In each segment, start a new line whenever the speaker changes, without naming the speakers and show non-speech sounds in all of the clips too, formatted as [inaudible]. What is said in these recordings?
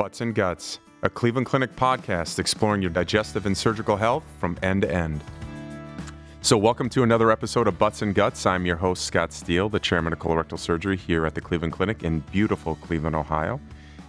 Butts and Guts, a Cleveland Clinic podcast exploring your digestive and surgical health from end to end. So, welcome to another episode of Butts and Guts. I'm your host, Scott Steele, the chairman of colorectal surgery here at the Cleveland Clinic in beautiful Cleveland, Ohio.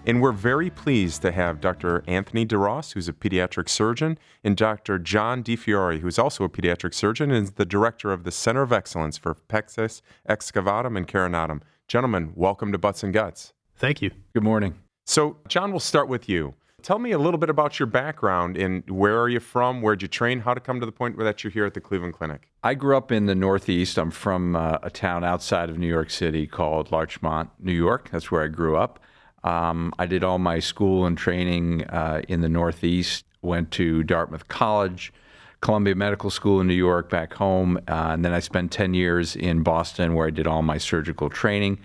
And we're very pleased to have Dr. Anthony DeRoss, who's a pediatric surgeon, and Dr. John DiFiore, who's also a pediatric surgeon and is the director of the Center of Excellence for Pectus excavatum and carinatum. Gentlemen, welcome to Butts and Guts.
Thank you.
Good morning.
So, John, we'll start with you. Tell me a little bit about your background and where are you from? Where'd you train? How to come to the point where that you're here at the Cleveland Clinic?
I grew up in the Northeast. I'm from uh, a town outside of New York City called Larchmont, New York. That's where I grew up. Um, I did all my school and training uh, in the Northeast. Went to Dartmouth College, Columbia Medical School in New York, back home, uh, and then I spent 10 years in Boston, where I did all my surgical training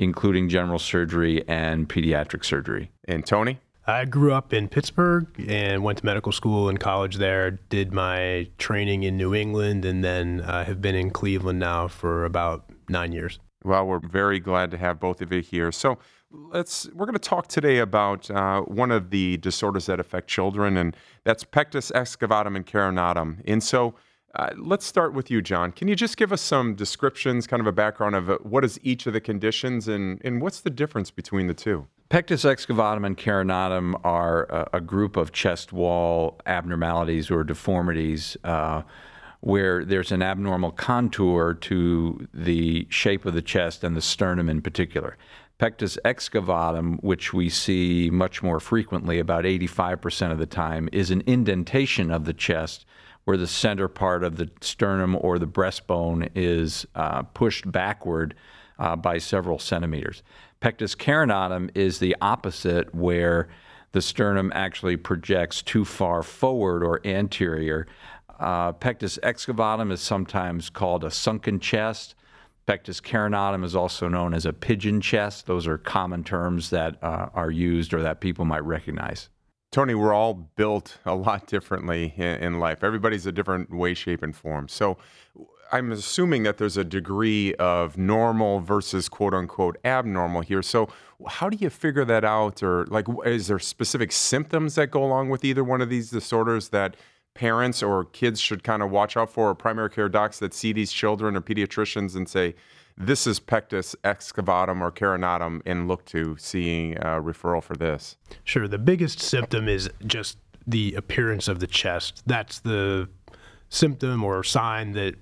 including general surgery and pediatric surgery.
And Tony?
I grew up in Pittsburgh and went to medical school and college there. Did my training in New England and then uh, have been in Cleveland now for about nine years.
Well, we're very glad to have both of you here. So let's we're going to talk today about uh, one of the disorders that affect children, and that's pectus excavatum and carinatum. And so uh, let's start with you, John. Can you just give us some descriptions, kind of a background of uh, what is each of the conditions and, and what's the difference between the two?
Pectus excavatum and carinatum are a, a group of chest wall abnormalities or deformities uh, where there's an abnormal contour to the shape of the chest and the sternum in particular. Pectus excavatum, which we see much more frequently, about 85% of the time, is an indentation of the chest where the center part of the sternum or the breastbone is uh, pushed backward uh, by several centimeters. Pectus carinatum is the opposite, where the sternum actually projects too far forward or anterior. Uh, pectus excavatum is sometimes called a sunken chest. Pectus carinatum is also known as a pigeon chest. Those are common terms that uh, are used or that people might recognize.
Tony, we're all built a lot differently in, life. Everybody's a different way, shape, and form. So I'm assuming that there's a degree of normal versus quote unquote abnormal here. So how do you figure that out? Or like, is there specific symptoms that go along with either one of these disorders that parents or kids should kind of watch out for, or primary care docs that see these children or pediatricians and say, this is pectus excavatum or carinatum and look to seeing a referral for this?
Sure. The biggest symptom is just the appearance of the chest. That's the symptom or sign that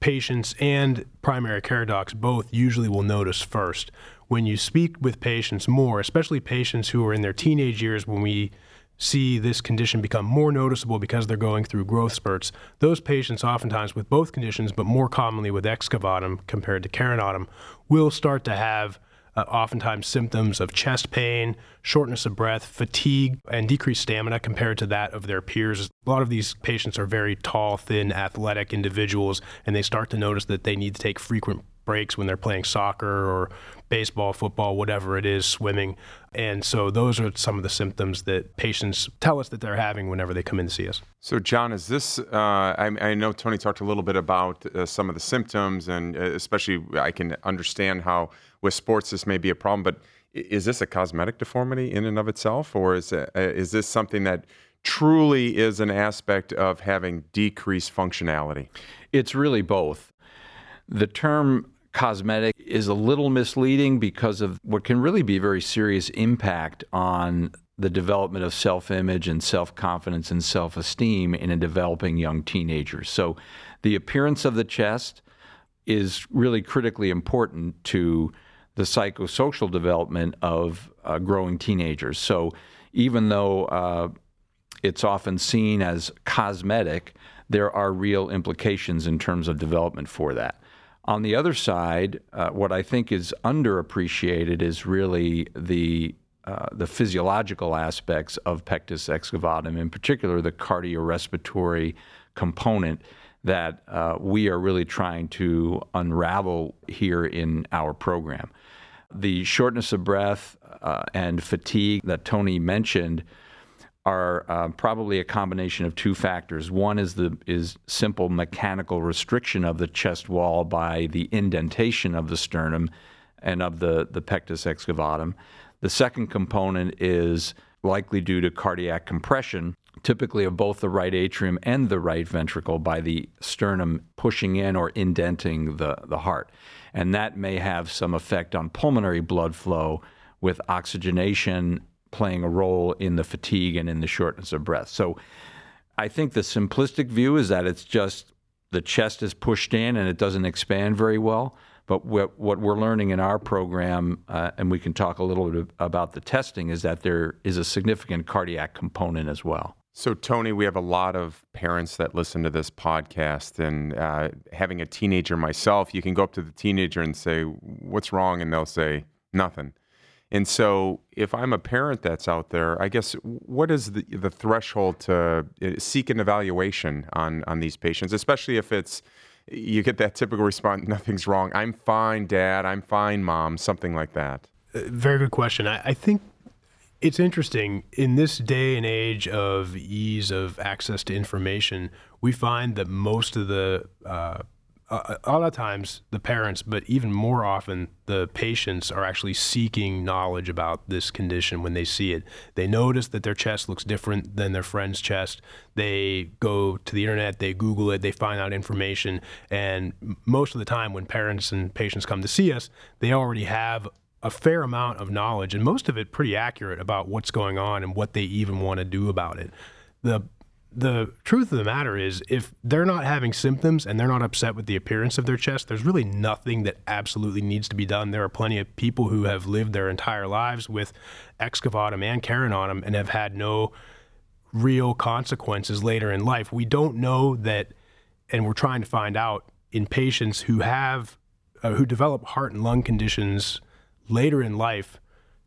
patients and primary care docs both usually will notice first. When you speak with patients more, especially patients who are in their teenage years when we see this condition become more noticeable because they're going through growth spurts, those patients, oftentimes with both conditions, but more commonly with excavatum compared to carinatum, will start to have uh, oftentimes symptoms of chest pain, shortness of breath, fatigue, and decreased stamina compared to that of their peers. A lot of these patients are very tall, thin, athletic individuals, and they start to notice that they need to take frequent breaks when they're playing soccer or baseball, football, whatever it is, swimming. And so those are some of the symptoms that patients tell us that they're having whenever they come in to see us.
So, John, is this? Uh, I, I, know Tony talked a little bit about uh, some of the symptoms, and uh, especially I can understand how with sports this may be a problem. But is this a cosmetic deformity in and of itself, or is it, uh, is this something that truly is an aspect of having decreased functionality?
It's really both. The term cosmetic is a little misleading because of what can really be a very serious impact on the development of self image and self confidence and self esteem in a developing young teenager. So, the appearance of the chest is really critically important to the psychosocial development of uh, growing teenagers. So, even though uh, it's often seen as cosmetic, there are real implications in terms of development for that. On the other side, uh, what I think is underappreciated is really the uh, the physiological aspects of pectus excavatum, in particular the cardiorespiratory component that uh, we are really trying to unravel here in our program. The shortness of breath uh, and fatigue that Tony mentioned are uh, probably a combination of two factors. One is the is simple mechanical restriction of the chest wall by the indentation of the sternum and of the the pectus excavatum. The second component is likely due to cardiac compression, typically of both the right atrium and the right ventricle by the sternum pushing in or indenting the, the heart. And that may have some effect on pulmonary blood flow with oxygenation playing a role in the fatigue and in the shortness of breath. So I think the simplistic view is that it's just the chest is pushed in and it doesn't expand very well. But what, what we're learning in our program, uh, and we can talk a little bit about the testing, is that there is a significant cardiac component as well.
So, Tony, we have a lot of parents that listen to this podcast, and uh, having a teenager myself, you can go up to the teenager and say, What's wrong? And they'll say, Nothing. And so, if I'm a parent that's out there, I guess what is the, the threshold to uh, seek an evaluation on, on these patients, especially if it's you get that typical response, nothing's wrong. I'm fine, dad. I'm fine, mom. Something like that.
Uh, very good question. I, I, think it's interesting in this day and age of ease of access to information. We find that most of the uh, uh, a lot of times the parents, but even more often the patients are actually seeking knowledge about this condition when they see it. They notice that their chest looks different than their friend's chest. They go to the internet, they Google it, they find out information. And most of the time, when parents and patients come to see us, they already have a fair amount of knowledge and most of it pretty accurate about what's going on and what they even want to do about it. The the truth of the matter is, if they're not having symptoms and they're not upset with the appearance of their chest, there's really nothing that absolutely needs to be done. There are plenty of people who have lived their entire lives with excavatum and carinatum and have had no real consequences later in life. We don't know that, and we're trying to find out in patients who have, uh, who develop heart and lung conditions later in life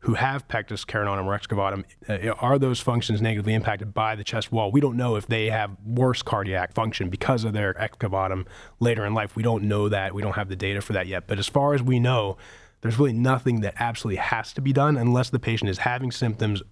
who have pectus carinatum or excavatum, uh, are those functions negatively impacted by the chest wall? We don't know if they have worse cardiac function because of their excavatum later in life. We don't know that. We don't have the data for that yet. But as far as we know, there's really nothing that absolutely has to be done unless the patient is having symptoms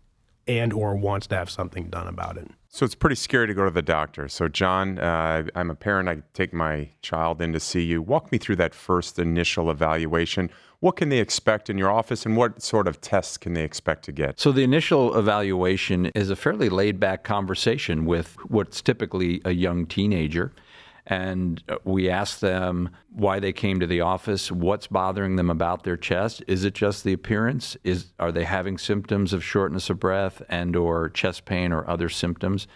and or wants to have something done about it.
So it's pretty scary to go to the doctor. So John, uh, I'm a parent. I take my child in to see you. Walk me through that first initial evaluation what can they expect in your office and what sort of tests can they expect to get?
So, the initial evaluation is a fairly laid back conversation with what's typically a young teenager. And we ask them why they came to the office, what's bothering them about their chest. Is it just the appearance? Is are they having symptoms of shortness of breath and or chest pain or other symptoms?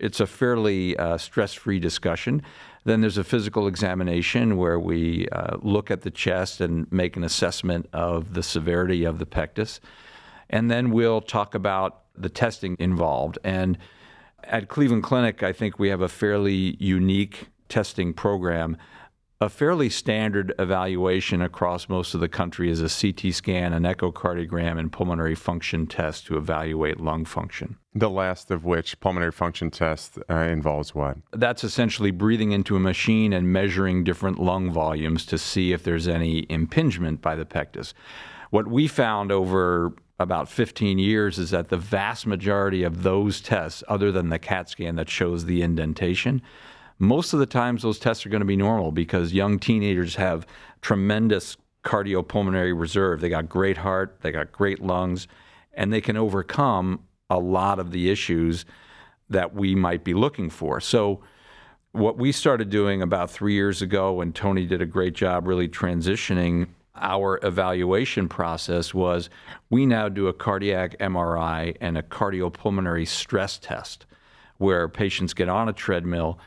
It's a fairly uh, stress-free discussion. Then there's a physical examination where we uh, look at the chest and make an assessment of the severity of the pectus. And then we'll talk about the testing involved. And at Cleveland Clinic, I think we have a fairly unique testing program a fairly standard evaluation across most of the country is a CT scan, an echocardiogram, and pulmonary function test to evaluate lung function.
The last of which, pulmonary function test, uh, involves what?
That's essentially breathing into a machine and measuring different lung volumes to see if there's any impingement by the pectus. What we found over about 15 years is that the vast majority of those tests, other than the CAT scan that shows the indentation, most of the times those tests are going to be normal because young teenagers have tremendous cardiopulmonary reserve. They got great heart, they got great lungs, and they can overcome a lot of the issues that we might be looking for. So, what we started doing about three years ago, and Tony did a great job really transitioning our evaluation process, was we now do a cardiac MRI and a cardiopulmonary stress test where patients get on a treadmill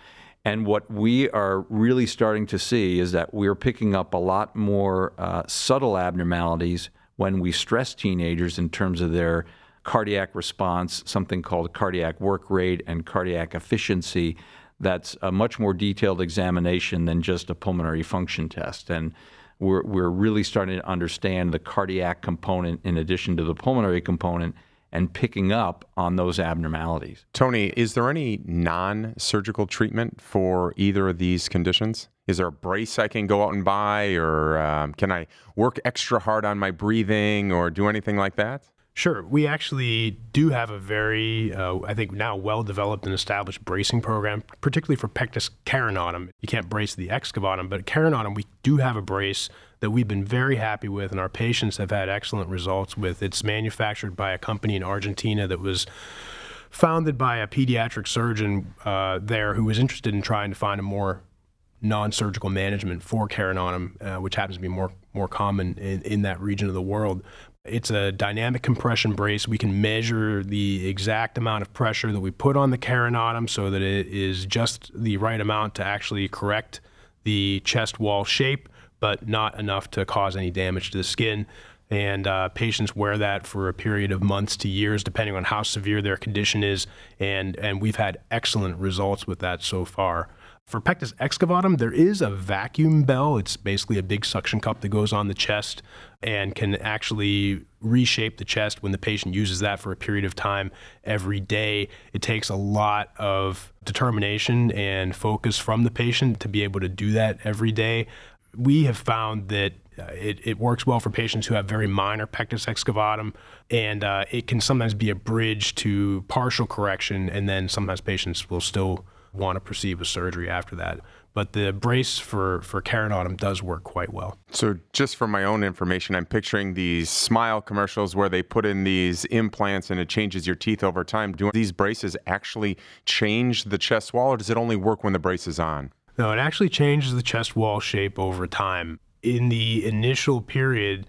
and what we are really starting to see is that we're picking up a lot more uh, subtle abnormalities when we stress teenagers in terms of their cardiac response, something called cardiac work rate and cardiac efficiency. That's a much more detailed examination than just a pulmonary function test. And we're, we're really starting to understand the cardiac component in addition to the pulmonary component and picking up on those abnormalities.
Tony, is there any non surgical treatment for either of these conditions? Is there a brace I can go out and buy, or um, can I work extra hard on my breathing or do anything like that?
Sure. We actually do have a very, uh, I think now well developed and established bracing program, particularly for pectus carinatum. You can't brace the excavatum, but carinatum, we do have a brace that we've been very happy with, and our patients have had excellent results with. It's manufactured by a company in Argentina that was founded by a pediatric surgeon uh, there who was interested in trying to find a more non-surgical management for carinatum, uh, which happens to be more more common in, in that region of the world. It's a dynamic compression brace. We can measure the exact amount of pressure that we put on the carinatum so that it is just the right amount to actually correct the chest wall shape, but not enough to cause any damage to the skin. And uh, patients wear that for a period of months to years, depending on how severe their condition is. And, and we've had excellent results with that so far. For pectus excavatum, there is a vacuum bell. It's basically a big suction cup that goes on the chest and can actually reshape the chest when the patient uses that for a period of time every day. It takes a lot of determination and focus from the patient to be able to do that every day. We have found that uh, it, it, works well for patients who have very minor pectus excavatum, and uh, it can sometimes be a bridge to partial correction, and then sometimes patients will still want to proceed with surgery after that. But the brace for, for carinatum does work quite well.
So, just for my own information, I'm picturing these smile commercials where they put in these implants and it changes your teeth over time. Do these braces actually change the chest wall, or does it only work when the brace is on?
No, it actually changes the chest wall shape over time. In the initial period,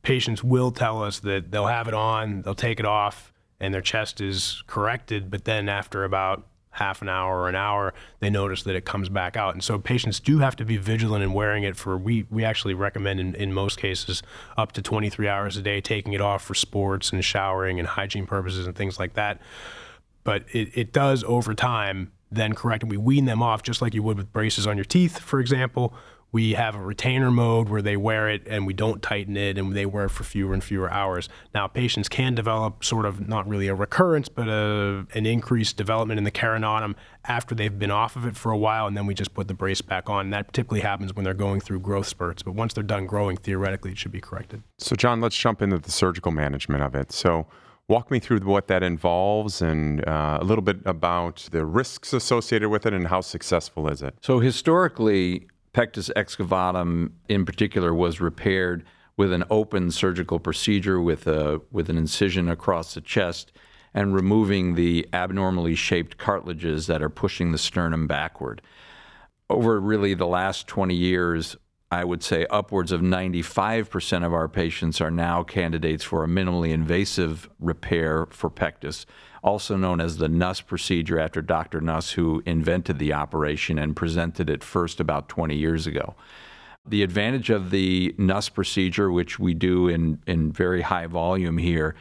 patients will tell us that they'll have it on, they'll take it off, and their chest is corrected. But then, after about half an hour or an hour, they notice that it comes back out. And so patients do have to be vigilant in wearing it for, we, we actually recommend in, in most cases up to 23 hours a day, taking it off for sports and showering and hygiene purposes and things like that. But it, it does over time then correct. And we wean them off just like you would with braces on your teeth, for example. We have a retainer mode where they wear it and we don't tighten it and they wear it for fewer and fewer hours. Now, patients can develop sort of not really a recurrence, but a, an increased development in the carinatum after they've been off of it for a while, and then we just put the brace back on. And that typically happens when they're going through growth spurts. But once they're done growing, theoretically, it should be corrected.
So, John, let's jump into the surgical management of it. So, walk me through what that involves and uh, a little bit about the risks associated with it and how successful is it.
So, historically, pectus excavatum in particular was repaired with an open surgical procedure with a with an incision across the chest and removing the abnormally shaped cartilages that are pushing the sternum backward. Over really the last 20 years, I would say upwards of 95% of our patients are now candidates for a minimally invasive repair for pectus also known as the Nuss procedure after Dr. Nuss, who invented the operation and presented it first about 20 years ago. The advantage of the Nuss procedure, which we do in, in very high volume here,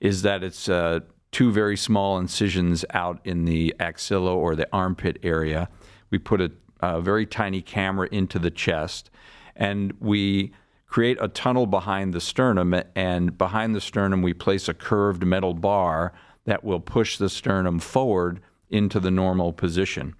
is that it's uh, two very small incisions out in the axilla or the armpit area. We put a, a very tiny camera into the chest, and we create a tunnel behind the sternum. And behind the sternum, we place a curved metal bar that will push the sternum forward into the normal position.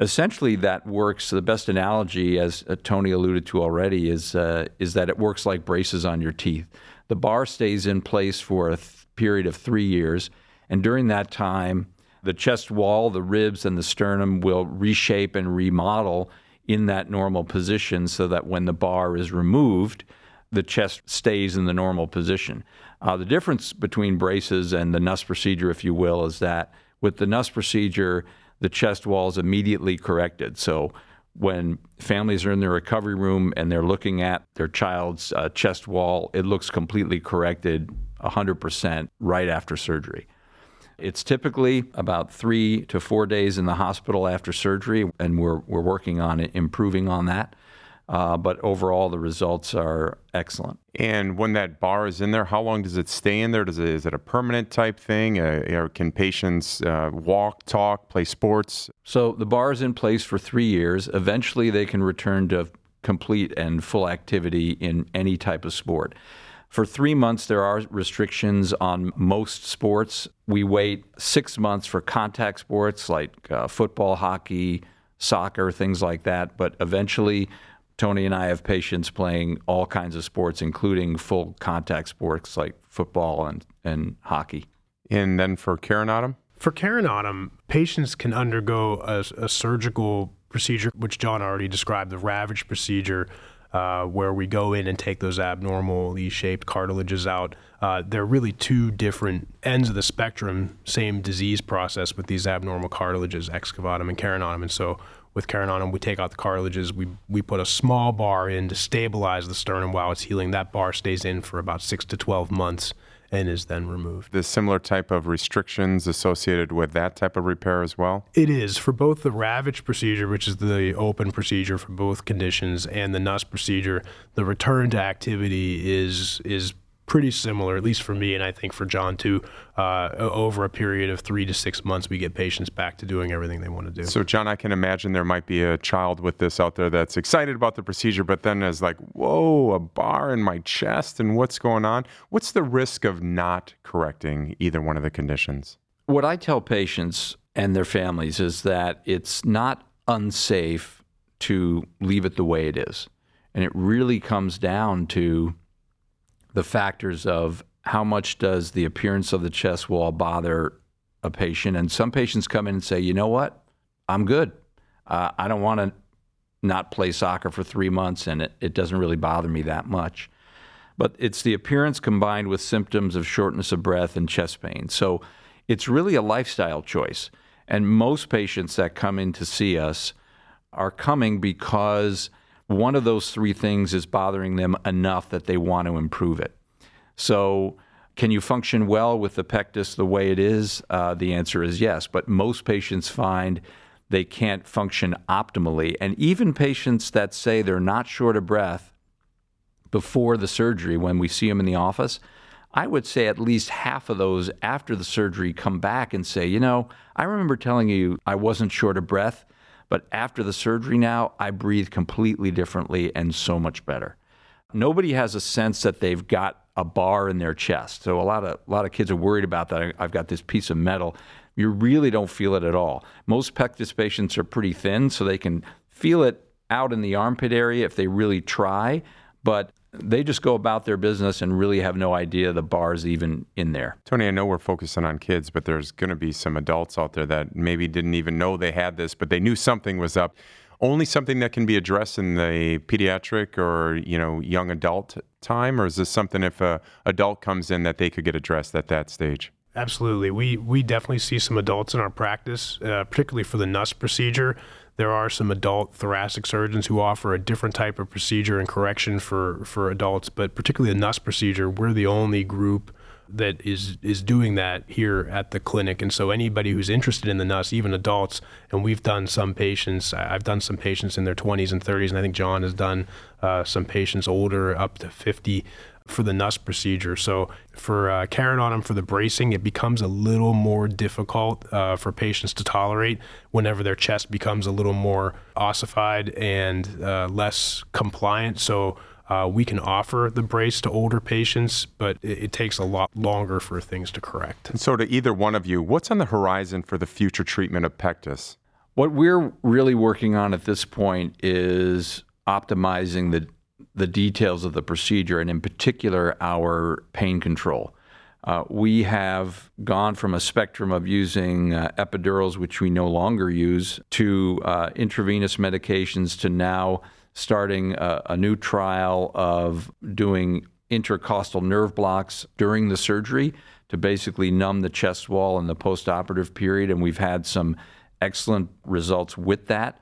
Essentially, that works. The best analogy, as uh, Tony alluded to already, is uh, is that it works like braces on your teeth. The bar stays in place for a th- period of three years, and during that time, the chest wall, the ribs, and the sternum will reshape and remodel in that normal position, so that when the bar is removed, the chest stays in the normal position. Uh, the difference between braces and the Nuss procedure, if you will, is that with the Nuss procedure, the chest wall is immediately corrected. So when families are in their recovery room and they're looking at their child's uh, chest wall, it looks completely corrected 100% right after surgery. It's typically about three to four days in the hospital after surgery, and we're, we're working on improving on that. Uh, but overall, the results are excellent.
And when that bar is in there, how long does it stay in there? Does it, is it a permanent type thing? Uh, or can patients uh, walk, talk, play sports?
So the bar is in place for three years. Eventually, they can return to complete and full activity in any type of sport. For three months, there are restrictions on most sports. We wait six months for contact sports like uh, football, hockey, soccer, things like that. But eventually, Tony and I have patients playing all kinds of sports, including full contact sports like football and, and hockey.
And then for carinatum?
For carinatum, patients can undergo a, a surgical procedure, which John already described, the Ravitch procedure, uh, where we go in and take those abnormal E-shaped cartilages out. Uh, they're really two different ends of the spectrum, same disease process with these abnormal cartilages, excavatum and carinatum. And so with carinatum, we take out the cartilages, we, we put a small bar in to stabilize the sternum while it's healing. That bar stays in for about six to 12 months and is then removed.
The similar type of restrictions associated with that type of repair as well?
It is for both the Ravitch procedure, which is the open procedure for both conditions, and the Nuss procedure. The return to activity is is pretty similar, at least for me, and I think for John too. Uh, over a period of three to six months, we get patients back to doing everything they want to do.
So, John, I can imagine there might be a child with this out there that's excited about the procedure, but then is like, whoa, a bar in my chest, and what's going on? What's the risk of not correcting either one of the conditions?
What I tell patients and their families is that it's not unsafe to leave it the way it is. And it really comes down to the factors of how much does the appearance of the chest wall bother a patient. And some patients come in and say, you know what, I'm good. Uh, I don't want to not play soccer for three months, and it, it doesn't really bother me that much. But it's the appearance combined with symptoms of shortness of breath and chest pain. So it's really a lifestyle choice. And most patients that come in to see us are coming because one of those three things is bothering them enough that they want to improve it. So, can you function well with the pectus the way it is? Uh, the answer is yes. But most patients find they can't function optimally. And even patients that say they're not short of breath before the surgery, when we see them in the office, I would say at least half of those after the surgery come back and say, you know, I remember telling you I wasn't short of breath. But after the surgery now, I breathe completely differently and so much better. Nobody has a sense that they've got a bar in their chest. So a lot of a lot of kids are worried about that. I've got this piece of metal. You really don't feel it at all. Most pectus patients are pretty thin, so they can feel it out in the armpit area if they really try. But they just go about their business and really have no idea the bar's even in there.
Tony, I know we're focusing on kids, but there's going to be some adults out there that maybe didn't even know they had this, but they knew something was up. Only something that can be addressed in the pediatric or you know young adult time, or is this something if a adult comes in that they could get addressed at that stage?
Absolutely, we we definitely see some adults in our practice, uh, particularly for the Nuss procedure. There are some adult thoracic surgeons who offer a different type of procedure and correction for, for adults, but particularly the Nuss procedure, we're the only group that is is doing that here at the clinic. And so anybody who's interested in the Nuss, even adults, and we've done some patients. I've done some patients in their 20s and 30s, and I think John has done uh, some patients older, up to 50 for the Nuss procedure. So for uh, carinatum for the bracing, it becomes a little more difficult uh, for patients to tolerate whenever their chest becomes a little more ossified and uh, less compliant. So uh, we can offer the brace to older patients, but it, it, takes a lot longer for things to correct.
And so, to either one of you, what's on the horizon for the future treatment of pectus?
What we're really working on at this point is optimizing the the details of the procedure, and in particular, our pain control. Uh, we have gone from a spectrum of using uh, epidurals, which we no longer use, to uh, intravenous medications, to now starting a, a new trial of doing intercostal nerve blocks during the surgery to basically numb the chest wall in the postoperative period. And we've had some excellent results with that.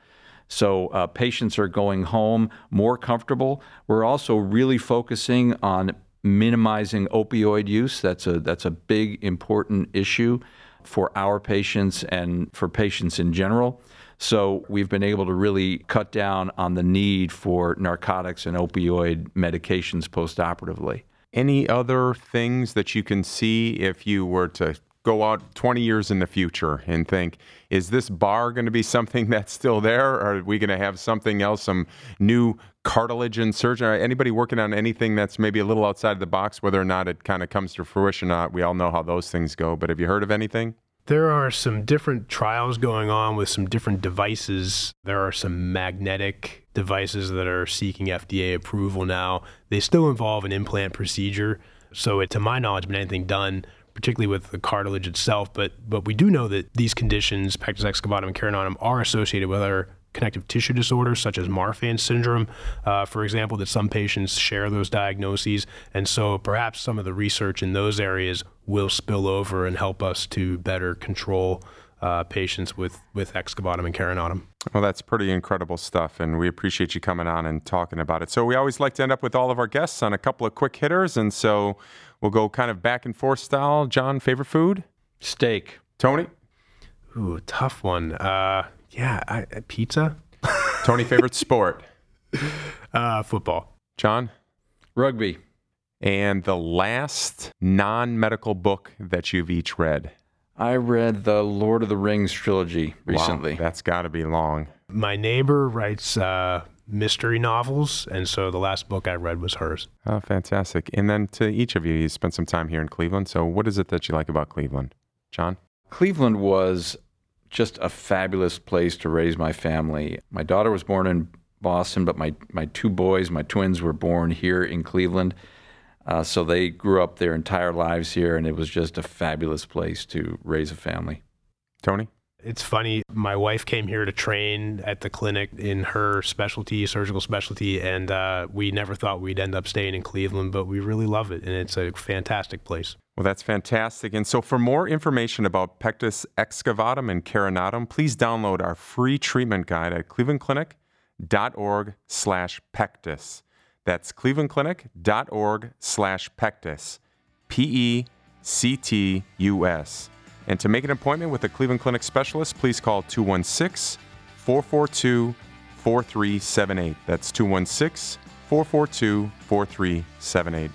So uh, patients are going home more comfortable. We're also really focusing on minimizing opioid use. That's a that's a big important issue for our patients and for patients in general. So we've been able to really cut down on the need for narcotics and opioid medications postoperatively.
Any other things that you can see if you were to go out 20 years in the future and think, is this bar going to be something [laughs] that's still there? Or are we going to have something else, some new cartilage insertion? Anybody working on anything that's maybe a little outside of the box, whether or not it kind of comes to fruition or not? We all know how those things go, but have you heard of anything?
There are some different trials going on with some different devices. There are some magnetic devices that are seeking FDA approval now, they still involve an implant procedure. So, it, to my knowledge, been anything done, particularly with the cartilage itself. But but we do know that these conditions, pectus excavatum and carinatum, are associated with other connective tissue disorders such as Marfan syndrome, uh, for example, that some patients share those diagnoses. And so perhaps some of the research in those areas will spill over and help us to better control uh, patients with, with excavatum and carinatum.
Well, that's pretty incredible stuff, and we appreciate you coming on and talking about it. So, we always like to end up with all of our guests on a couple of quick hitters, and so we'll go kind of back and forth style. John, favorite food?
Steak.
Tony?
Ooh, tough one. Uh, yeah, I, pizza. [laughs]
Tony, favorite sport?
Uh, football.
John?
Rugby.
And the last non medical book that you've each read?
I read the Lord of the Rings trilogy recently.
Wow, that's got to be long.
My neighbor writes uh, mystery novels, and so the last book I read was hers.
Oh, fantastic. And then to each of you, you spent some time here in Cleveland. So, what is it that you like about Cleveland? John?
Cleveland was just a fabulous place to raise my family. My daughter was born in Boston, but my, my two boys, my twins, were born here in Cleveland. Uh, so they grew up their entire lives here, and it was just a fabulous place to raise a family.
Tony?
It's funny. My wife came here to train at the clinic in her specialty, surgical specialty, and uh, we never thought we'd end up staying in Cleveland, but we really love it, and it's a fantastic place.
Well, that's fantastic. And so, for more information about pectus excavatum and carinatum, please download our free treatment guide at clevelandclinic.org/pectus. That's clevelandclinic.org slash pectus, P E C T U S. And to make an appointment with a Cleveland Clinic specialist, please call 216 442 4378. That's 216 442 4378.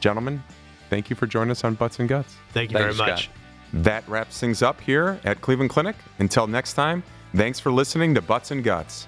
Gentlemen, thank you for joining us on Butts and Guts.
Thank you
Thanks,
very much.
Scott.
That wraps things up here at Cleveland Clinic. Until next time, thanks for listening to Butts and Guts.